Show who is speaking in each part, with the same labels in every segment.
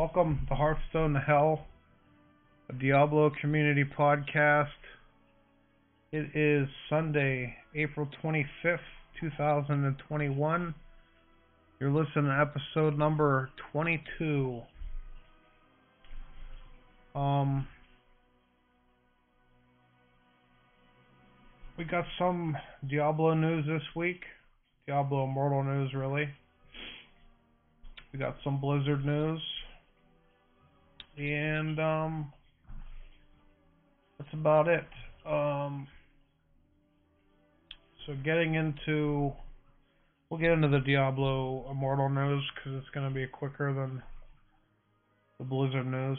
Speaker 1: Welcome to Hearthstone to Hell, a Diablo community podcast. It is Sunday, April 25th, 2021. You're listening to episode number 22. Um, we got some Diablo news this week. Diablo Immortal news, really. We got some Blizzard news. And, um, that's about it. Um, so getting into, we'll get into the Diablo Immortal news because it's going to be quicker than the Blizzard news.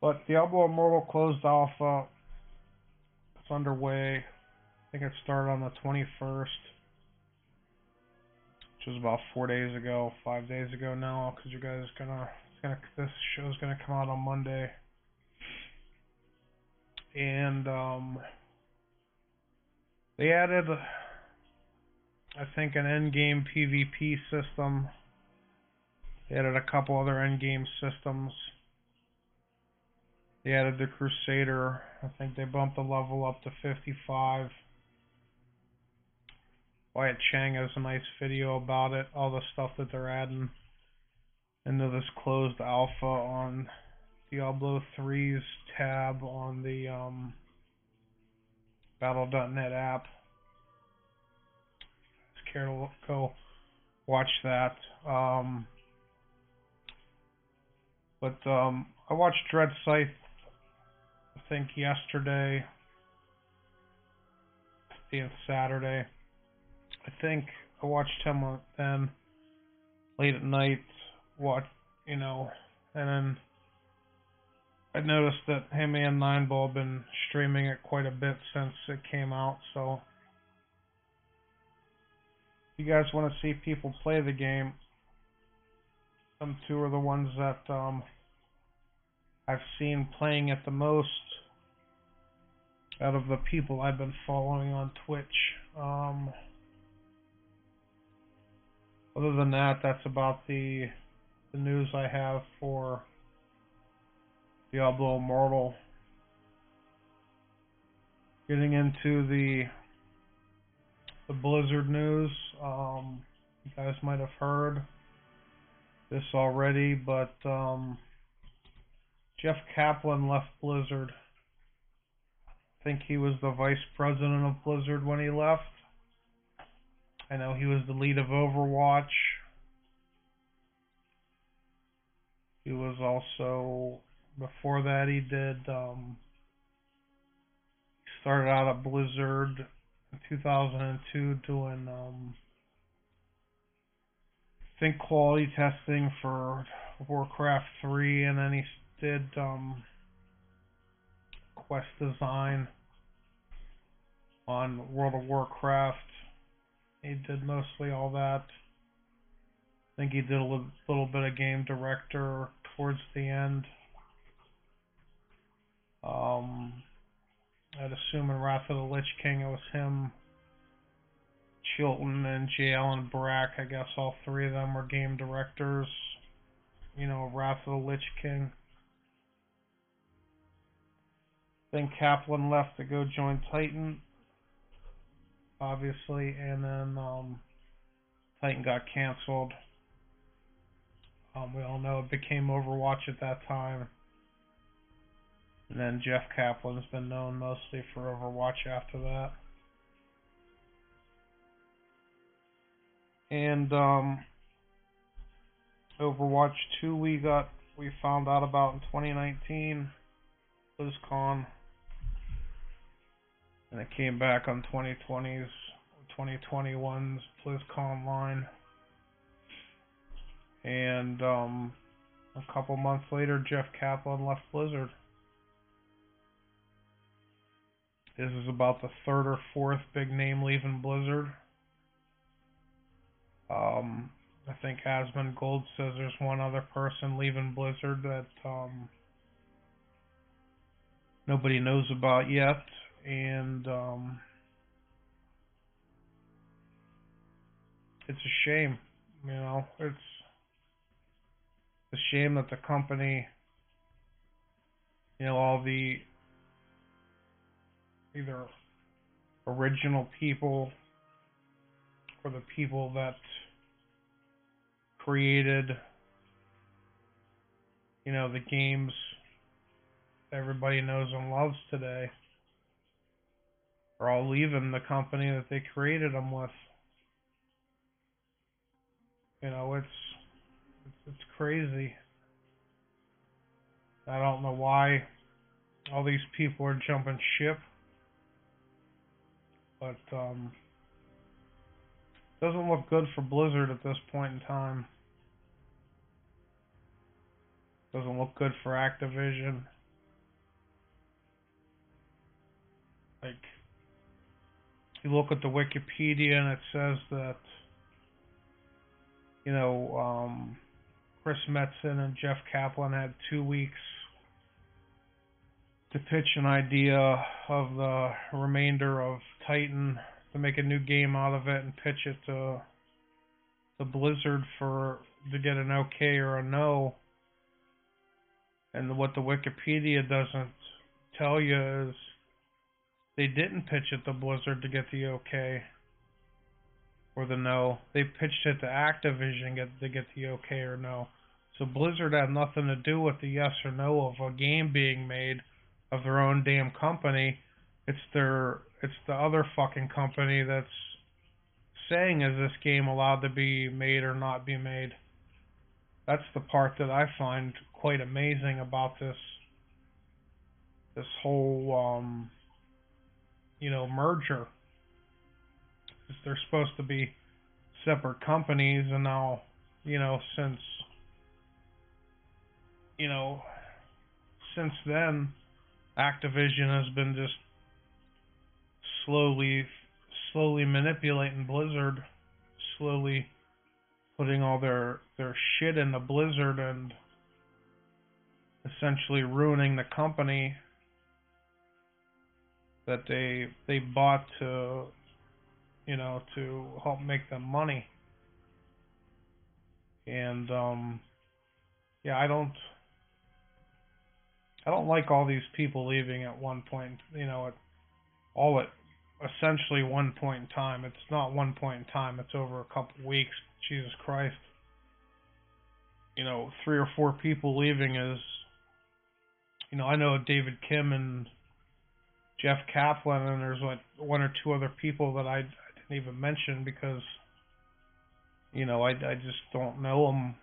Speaker 1: But Diablo Immortal closed alpha. It's underway. I think it started on the 21st, which was about four days ago, five days ago now, because you guys gonna, gonna, this show's gonna come out on Monday, and um, they added, I think, an endgame PvP system. They added a couple other endgame systems. They added the Crusader. I think they bumped the level up to 55. Wyatt Cheng has a nice video about it, all the stuff that they're adding into this closed alpha on Diablo 3's tab on the um, Battle.net app. Just care to go watch that. Um, but um, I watched Dread Scythe, I think yesterday, being Saturday. I think I watched him then late at night. Watch, you know, and then I noticed that him and Nineball have been streaming it quite a bit since it came out. So, if you guys want to see people play the game, them two are the ones that um, I've seen playing it the most out of the people I've been following on Twitch. Um, other than that, that's about the the news I have for Diablo Immortal. Getting into the the Blizzard news, um, you guys might have heard this already, but um, Jeff Kaplan left Blizzard. I think he was the vice president of Blizzard when he left. I know he was the lead of Overwatch. He was also before that he did um started out at Blizzard in 2002 doing um think quality testing for Warcraft 3 and then he did um quest design on World of Warcraft he did mostly all that. I think he did a little, little bit of game director towards the end. Um, I'd assume in Wrath of the Lich King it was him, Chilton, and J. Allen Brack. I guess all three of them were game directors. You know, Wrath of the Lich King. Then Kaplan left to go join Titan obviously, and then um, Titan got canceled. Um, we all know it became Overwatch at that time. And then Jeff Kaplan's been known mostly for Overwatch after that. And um, Overwatch 2 we got we found out about in 2019 BlizzCon and it came back on 2020's 2021's BlizzConline. And um, a couple months later, Jeff Kaplan left Blizzard. This is about the third or fourth big name leaving Blizzard. Um, I think Asmongold says there's one other person leaving Blizzard that um, nobody knows about yet and um, it's a shame. You know, it's a shame that the company, you know, all the either original people or the people that created, you know, the games everybody knows and loves today are all leaving the company that they created them with. You know, it's it's, it's crazy. I don't know why all these people are jumping ship, but um, doesn't look good for Blizzard at this point in time. Doesn't look good for Activision. Like, you look at the Wikipedia and it says that, you know, um, Chris Metzen and Jeff Kaplan had two weeks to pitch an idea of the remainder of Titan to make a new game out of it and pitch it to the Blizzard for to get an okay or a no. And what the Wikipedia doesn't tell you is they didn't pitch it to Blizzard to get the okay or the no. They pitched it to Activision get to get the okay or no. So Blizzard had nothing to do with the yes or no of a game being made of their own damn company. It's their it's the other fucking company that's saying is this game allowed to be made or not be made. That's the part that I find quite amazing about this this whole um you know merger. They're supposed to be separate companies and now, you know, since you know since then Activision has been just slowly slowly manipulating Blizzard, slowly putting all their their shit in the Blizzard and essentially ruining the company that they they bought to you know to help make them money. And um yeah, I don't I don't like all these people leaving at one point, you know, at all at essentially one point in time. It's not one point in time, it's over a couple weeks. Jesus Christ. You know, three or four people leaving is you know, I know David Kim and Jeff Kaplan and there's like one or two other people that I, I didn't even mention because you know, I I just don't know them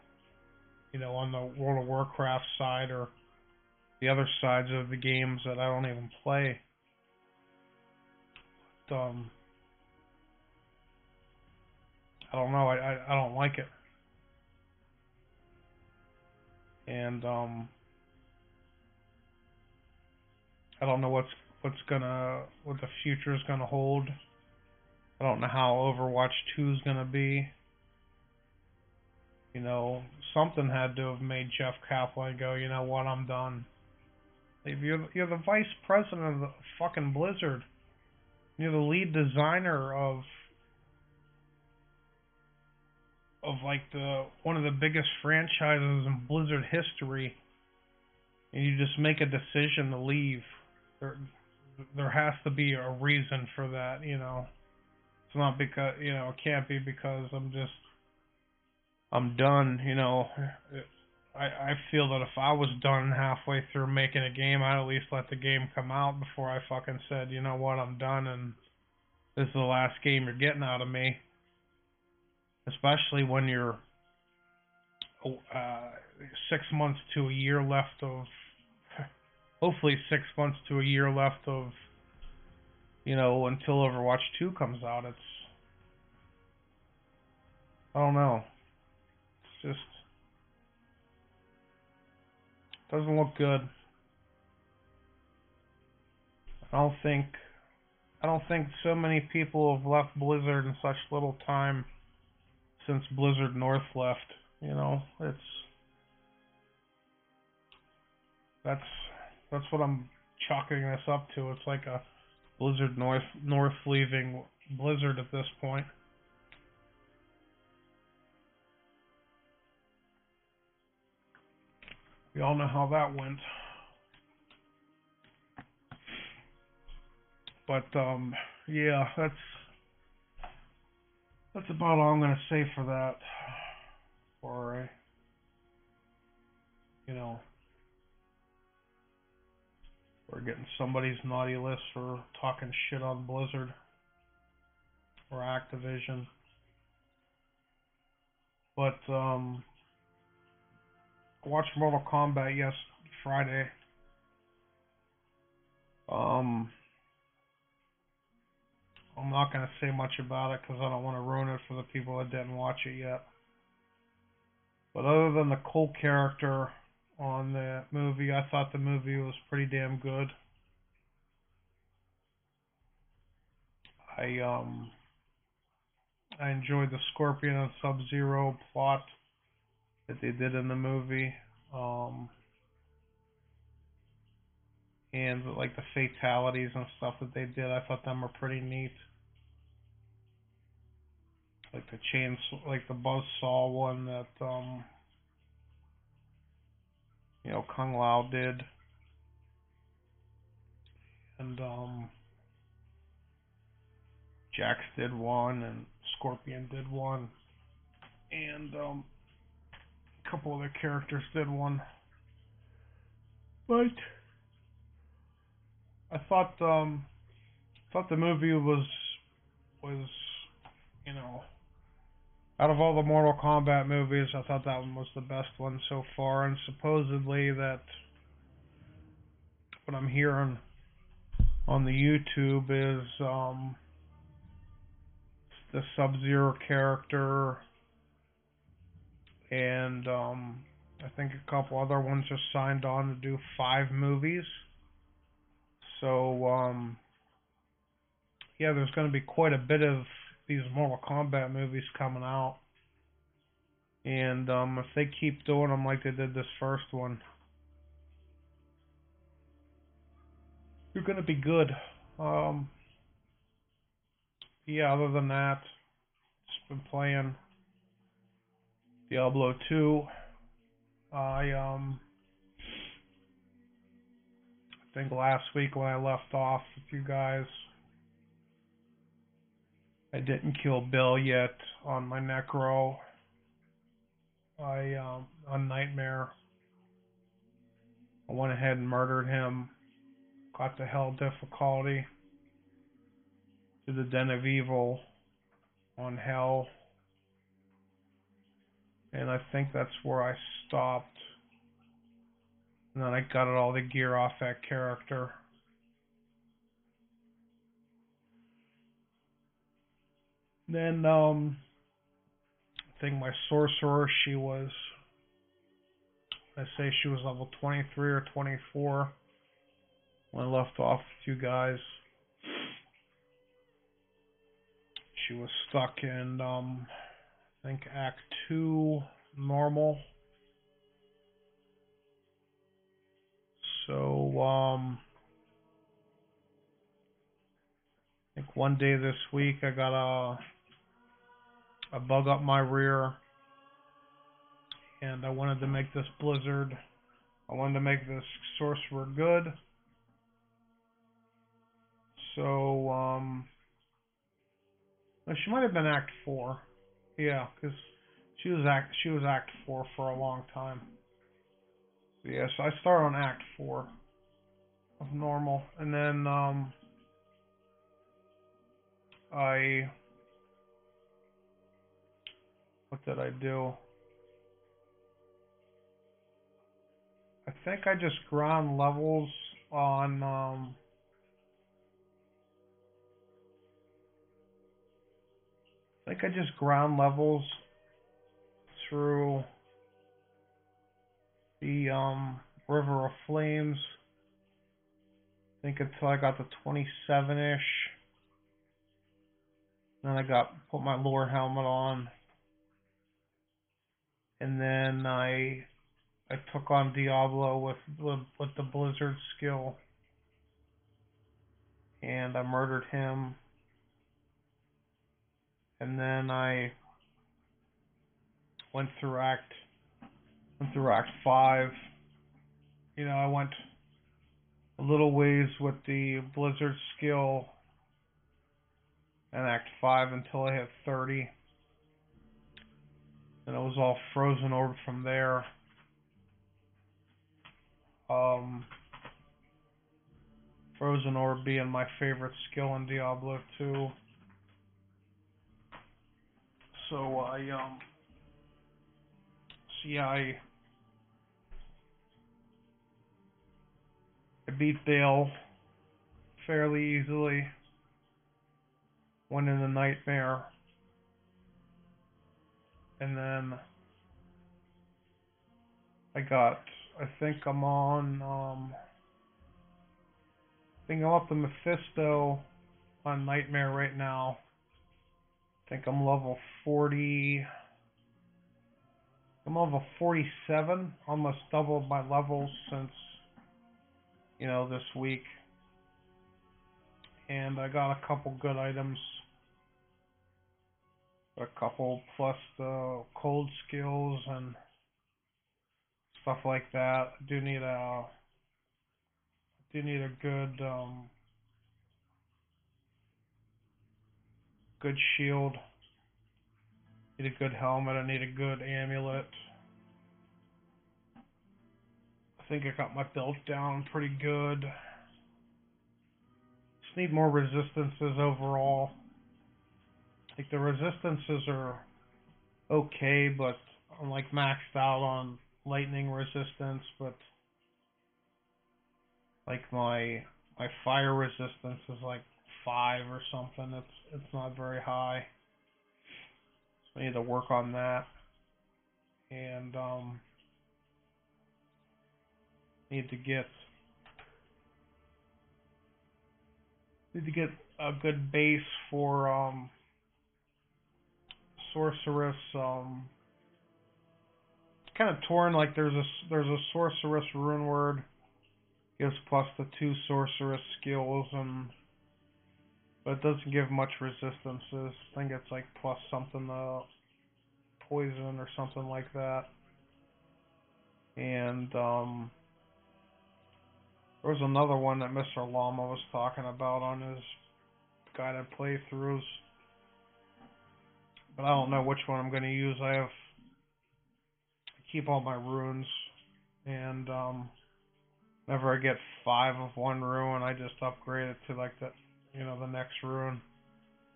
Speaker 1: you know, on the World of Warcraft side or the other sides of the games that I don't even play. But, um, I don't know. I, I, I don't like it. And um, I don't know what's what's gonna what the future is gonna hold. I don't know how Overwatch 2 is gonna be. You know, something had to have made Jeff Kaplan go, you know what, I'm done. You're you're the vice president of the fucking Blizzard. You're the lead designer of of like the one of the biggest franchises in Blizzard history, and you just make a decision to leave. There has to be a reason for that, you know. It's not because you know it can't be because I'm just I'm done, you know. I, I feel that if I was done halfway through making a game, I'd at least let the game come out before I fucking said, you know what, I'm done and this is the last game you're getting out of me. Especially when you're uh, six months to a year left of, hopefully six months to a year left of, you know, until Overwatch 2 comes out. It's, I don't know. It's just doesn't look good. I don't think I don't think so many people have left Blizzard in such little time since Blizzard North left. You know, it's that's that's what I'm chalking this up to. It's like a Blizzard North North leaving Blizzard at this point. We all know how that went. But um, yeah, that's that's about all I'm gonna say for that. Uh, you know, we're getting somebody's naughty list for talking shit on Blizzard or Activision. But um, watched Mortal Kombat yes Friday. Um, I'm not gonna say much about it because I don't want to ruin it for the people that didn't watch it yet. But other than the Cole character on the movie, I thought the movie was pretty damn good. I um I enjoyed the Scorpion and Sub Zero plot that they did in the movie. Um, and like the fatalities and stuff that they did, I thought them were pretty neat. Like the chain, like the buzz saw one that um, you know Kung Lao did, and um, Jax did one, and Scorpion did one, and um, a couple other characters did one. But I thought um, thought the movie was was you know out of all the Mortal Kombat movies, I thought that one was the best one so far, and supposedly that what I'm hearing on the YouTube is um, the Sub Zero character and um, I think a couple other ones just signed on to do five movies. So um, yeah, there's going to be quite a bit of these Mortal Kombat movies coming out, and um, if they keep doing them like they did this first one, you're going to be good. Um, yeah, other than that, just been playing Diablo 2. I um I think last week when I left off with you guys, I didn't kill Baal yet on my Necro. I um on Nightmare. I went ahead and murdered him. Got the hell difficulty to the Den of Evil on Hell and I think that's where I stopped. And then I got all the gear off that character. Then um I think my sorcerer she was I say she was level 23 or 24 when I left off with you guys. She was stuck in um I think Act 2 normal. So, um, I think one day this week I got a, a bug up my rear and I wanted to make this blizzard. I wanted to make this sorcerer good. So, um, she might have been Act 4. Yeah, because she was act she was Act Four for a long time. Yeah, so I start on Act Four of normal, and then um, I what did I do? I think I just ground levels on um, I think I just ground levels through the um, River of Flames. I think until I got to 27-ish. Then I got put my lore helmet on. And then I I took on Diablo with with, with the Blizzard skill. And I murdered him and then I went through Act went through Act Five, you know, I went a little ways with the Blizzard skill and Act 5 until I hit 30. And it was all frozen orb from there. Um, frozen orb being my favorite skill in Diablo 2. So I um see I I beat Baal fairly easily. Went in the nightmare. And then I got I think I'm on um I think I'm up to Mephisto on Nightmare right now. I think I'm level 40. I'm level 47. Almost doubled my levels since, you know, this week. And I got a couple good items. A couple plus the cold skills and stuff like that. I do need a do need a good um good shield. Need a good helmet. I need a good amulet. I think I got my belt down pretty good. Just need more resistances overall. Like the resistances are okay, but I'm like maxed out on lightning resistance, but like my my fire resistance is like five or something. It's it's not very high. So I need to work on that. And um need to get need to get a good base for um sorceress um kind of torn like there's a there's a sorceress rune word gives plus the two sorceress skills and but it doesn't give much resistances. I think it's like plus something to poison or something like that. And um there was another one that Mr. Llama was talking about on his guided playthroughs. But I don't know which one I'm gonna use. I have I keep all my runes and um whenever I get five of one rune I just upgrade it to like the you know, the next rune.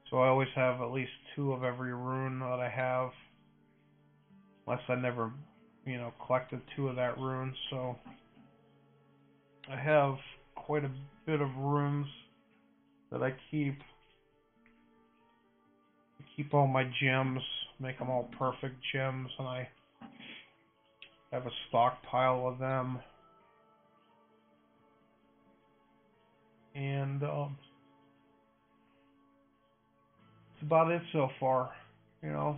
Speaker 1: So I always have at least two of every rune that I have. Unless I never, you know, collected two of that rune. So I have quite a bit of runes that I keep. Keep all my gems, make them all perfect gems, and I have a stockpile of them. And um, that's about it so far. You know,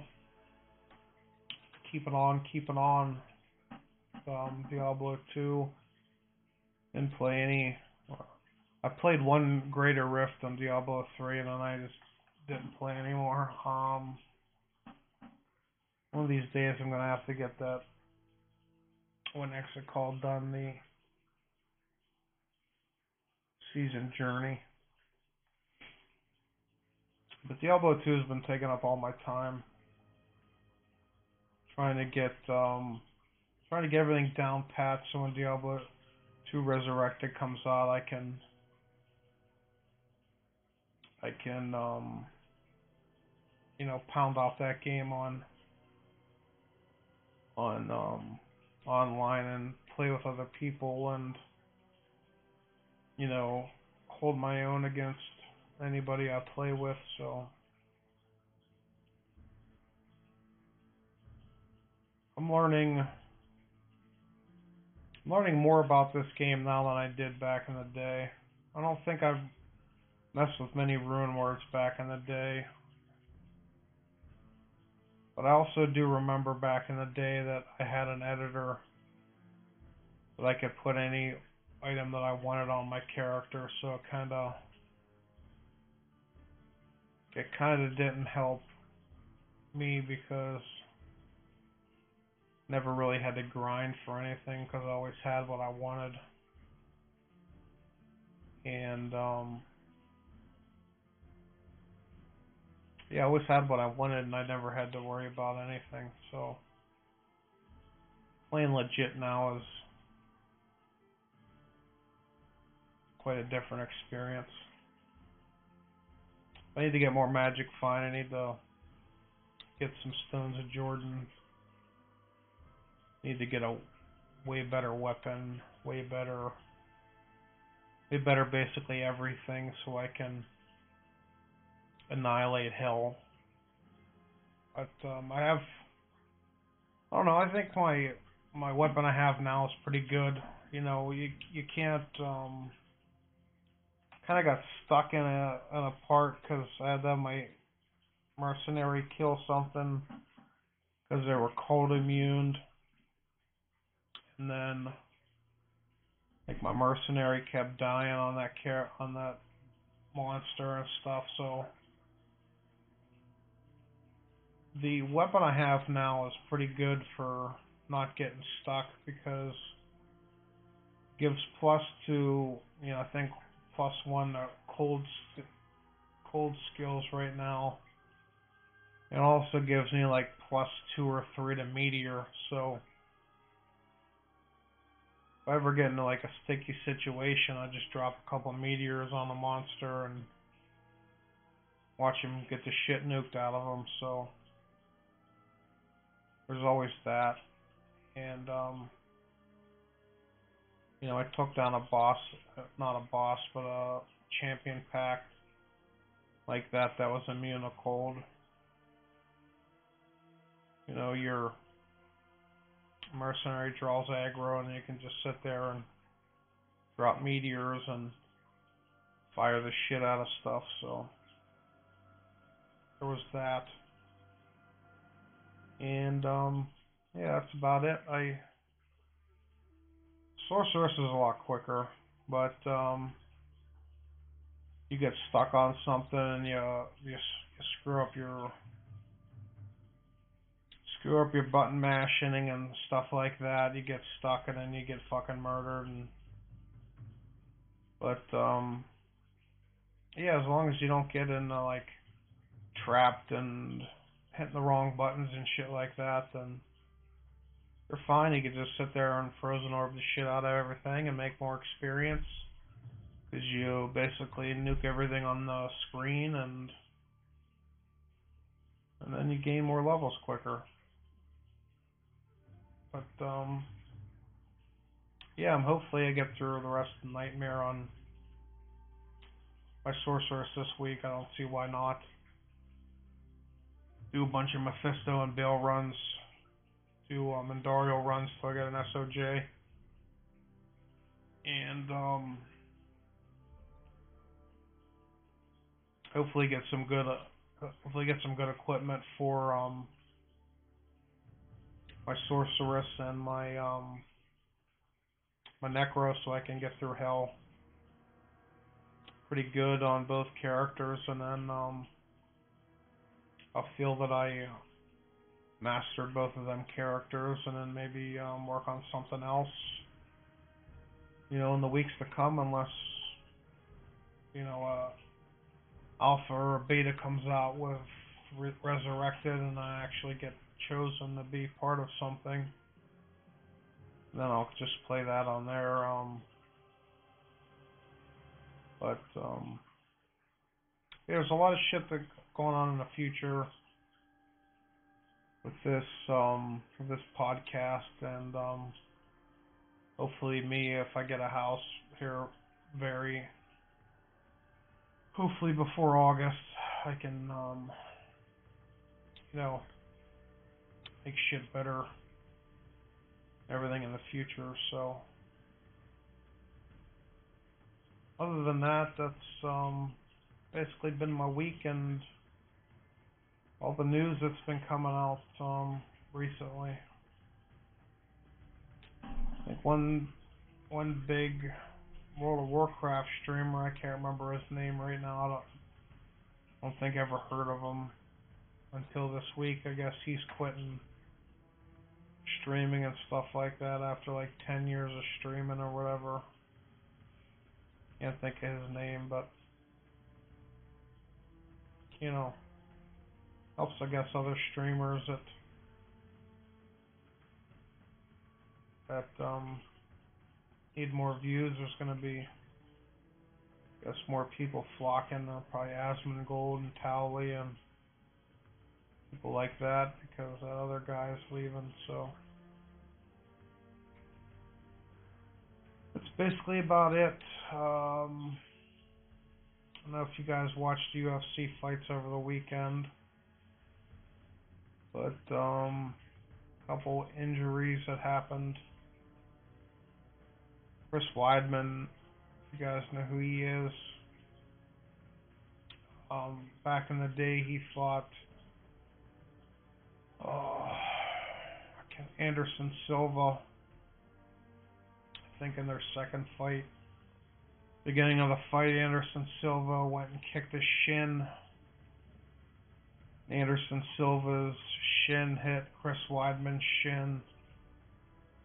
Speaker 1: keeping on, keeping on. Um, Diablo 2. Didn't play any. I played one Greater Rift on Diablo 3, and then I just didn't play anymore. Um, one of these days, I'm gonna have to get that when Exit Call done the season journey. But Diablo 2 has been taking up all my time. Trying to get um trying to get everything down pat so when Diablo 2 Resurrected comes out I can I can um you know pound out that game on on um online and play with other people and you know hold my own against anybody I play with so I'm learning I'm learning more about this game now than I did back in the day. I don't think I've messed with many rune words back in the day. But I also do remember back in the day that I had an editor that I could put any item that I wanted on my character, so it kinda it kinda didn't help me because never really had to grind for anything because I always had what I wanted. And um yeah, I always had what I wanted and I never had to worry about anything. So playing legit now is quite a different experience. I need to get more magic find. I need to get some stones of Jordan. Need to get a way better weapon, way better way better basically everything so I can annihilate hell. But um I have I don't know, I think my my weapon I have now is pretty good. You know, you you can't um kind of got stuck in a in a part because I had to have my mercenary kill something because they were cold immune, and then like my mercenary kept dying on that car on that monster and stuff. So the weapon I have now is pretty good for not getting stuck because gives plus to you know I think plus one uh, cold cold skills right now. It also gives me like plus two or three to meteor, so if I ever get into like a sticky situation, I just drop a couple meteors on the monster and watch him get the shit nuked out of him. So there's always that, and um, you know, I took down a boss, not a boss, but a champion pack like that that was immune to cold. You know, your mercenary draws aggro and you can just sit there and drop meteors and fire the shit out of stuff, so there was that. And um yeah, that's about it. I Sorceress is a lot quicker, but um, you get stuck on something and you, you you screw up your screw up your button mashing and stuff like that. You get stuck and then you get fucking murdered and but um yeah, as long as you don't get in uh, like trapped and hitting the wrong buttons and shit like that, then you're fine. You can just sit there and frozen orb the shit out of everything and make more experience. Because you basically nuke everything on the screen and and then you gain more levels quicker. But um yeah, I'm hopefully I get through the rest of the nightmare on my sorceress this week. I don't see why not. Do a bunch of Mephisto and Baal runs do um, Andariel runs till I get an SOJ. And um, hopefully get some good uh, hopefully get some good equipment for um, my sorceress and my um, my necro so I can get through hell pretty good on both characters and then um, I'll feel that I mastered both of them characters and then maybe um, work on something else you know in the weeks to come unless you know uh, alpha or beta comes out with re resurrected and I actually get chosen to be part of something then I'll just play that on there um, but um, there's a lot of shit that going on in the future with this um this podcast and um hopefully me if I get a house here very hopefully before August I can um you know make shit better everything in the future so. Other than that that's um basically been my week and all the news that's been coming out um, recently. Think one one big World of Warcraft streamer, I can't remember his name right now. I don't, I don't think I ever heard of him until this week. I guess he's quitting streaming and stuff like that after like 10 years of streaming or whatever. Can't think of his name, but you know, helps I guess other streamers that that um need more views. There's gonna be I guess more people flocking, uh, probably Asmongold and Towelliee and people like that because that other guy's leaving, so that's basically about it. Um, I don't know if you guys watched UFC fights over the weekend, but um, a couple injuries that happened. Chris Weidman, you guys know who he is. Um, back in the day, he fought oh, Anderson Silva. I think in their second fight. Beginning of the fight, Anderson Silva went and kicked his shin. Anderson Silva's shin hit Chris Weidman's shin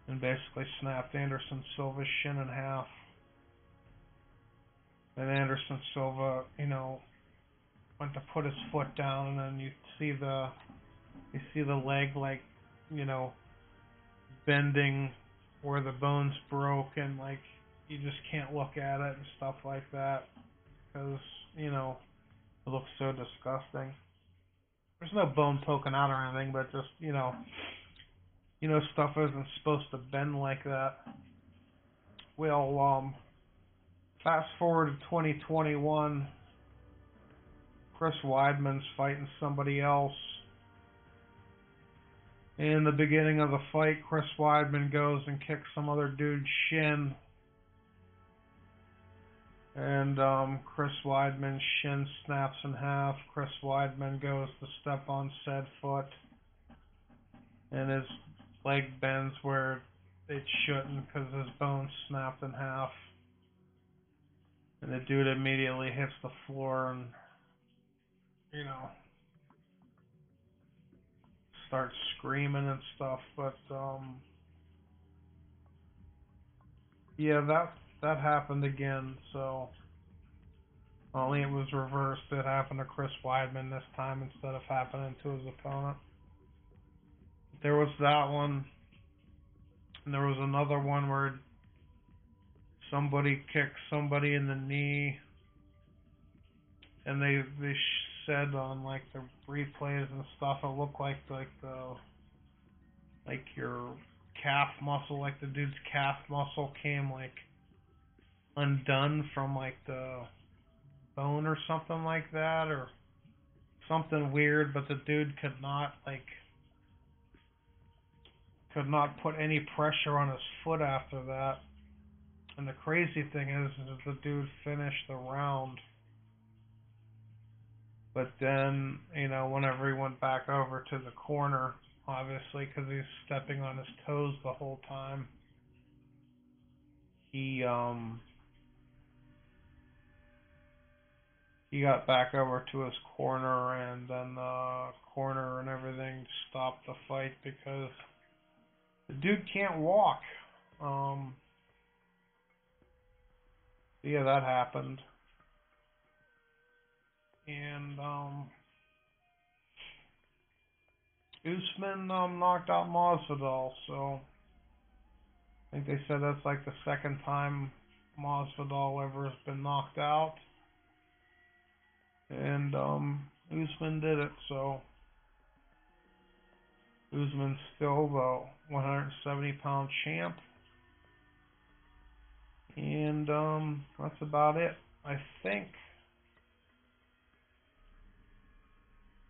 Speaker 1: and basically snapped Anderson Silva's shin in half. And Anderson Silva, you know, went to put his foot down, and then you see the you see the leg like, you know, bending where the bones broke, and like you just can't look at it and stuff like that because you know it looks so disgusting. There's no bone poking out or anything, but just you know, you know stuff isn't supposed to bend like that. Well, um, fast forward to 2021. Chris Weidman's fighting somebody else. In the beginning of the fight, Chris Weidman goes and kicks some other dude's shin and um, Chris Weidman's shin snaps in half. Chris Weidman goes to step on said foot, and his leg bends where it shouldn't because his bone snapped in half. And the dude immediately hits the floor and, you know, starts screaming and stuff. But, um, yeah, that that happened again, so only it was reversed. It happened to Chris Weidman this time instead of happening to his opponent. There was that one, and there was another one where somebody kicked somebody in the knee, and they they said on like the replays and stuff, it looked like like the like your calf muscle, like the dude's calf muscle came like undone from like the bone or something like that or something weird but the dude could not like could not put any pressure on his foot after that. And the crazy thing is, the dude finished the round. But then you know whenever he went back over to the corner obviously because he's stepping on his toes the whole time he um he got back over to his corner, and then the corner and everything stopped the fight because the dude can't walk. Um, yeah, that happened. And um, Usman um, knocked out Masvidal, so I think they said that's like the second time Masvidal ever has been knocked out and um, Usman did it. So Usman's still the 170 pound champ, and um, that's about it. I think.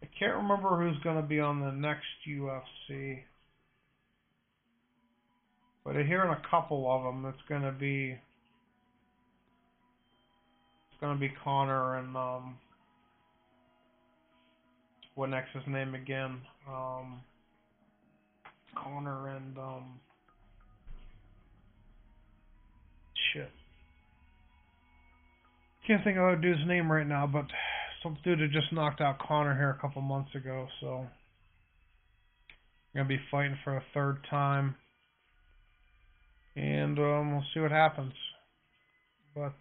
Speaker 1: I can't remember who's going to be on the next UFC. But I hear in a couple of them it's going to be it's going to be Conor and um, what next his name again? Um, Conor and um, shit. Can't think of the dude's name right now, but some dude had just knocked out Conor here a couple months ago, so gonna be fighting for a third time, and um, we'll see what happens. But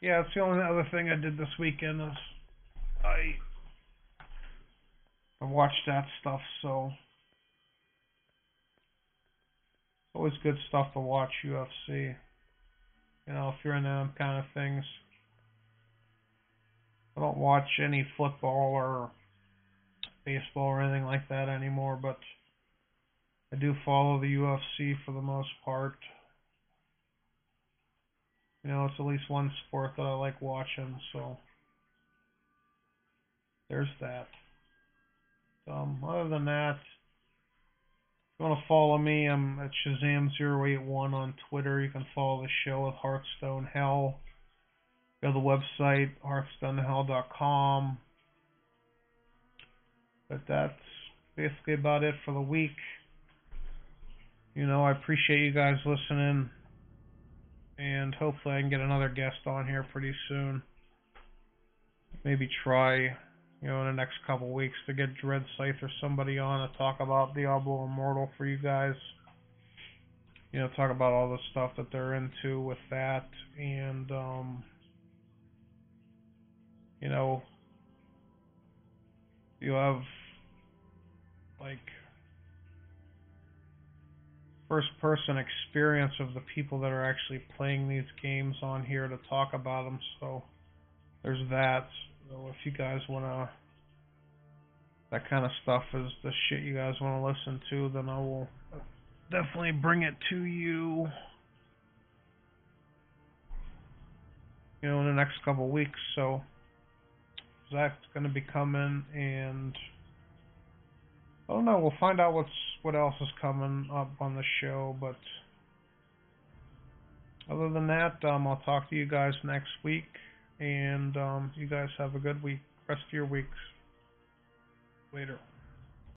Speaker 1: yeah, it's the only other thing I did this weekend is I I watched that stuff. So always good stuff to watch UFC. You know, if you're into them kind of things. I don't watch any football or baseball or anything like that anymore, but I do follow the UFC for the most part. You know, it's at least one sport that I like watching, so there's that. Um, other than that, if you want to follow me, I'm at Shazam081 on Twitter. You can follow the show at Hearthstone Hell. Go to the website, hearthstonehell.com. But that's basically about it for the week. You know, I appreciate you guys listening. And hopefully I can get another guest on here pretty soon. Maybe try, you know, in the next couple weeks to get Dread Scythe or somebody on to talk about Diablo Immortal for you guys. You know, talk about all the stuff that they're into with that and um you know, you have like first person experience of the people that are actually playing these games on here to talk about them. So there's that. So if you guys want to, that kind of stuff is the shit you guys want to listen to, then I will definitely bring it to you. You know, in the next couple weeks. So Zach's to be coming, and I don't know. We'll find out what's what else is coming up on the show, but other than that, um, I'll talk to you guys next week, and um, you guys have a good week, rest of your weeks. Later.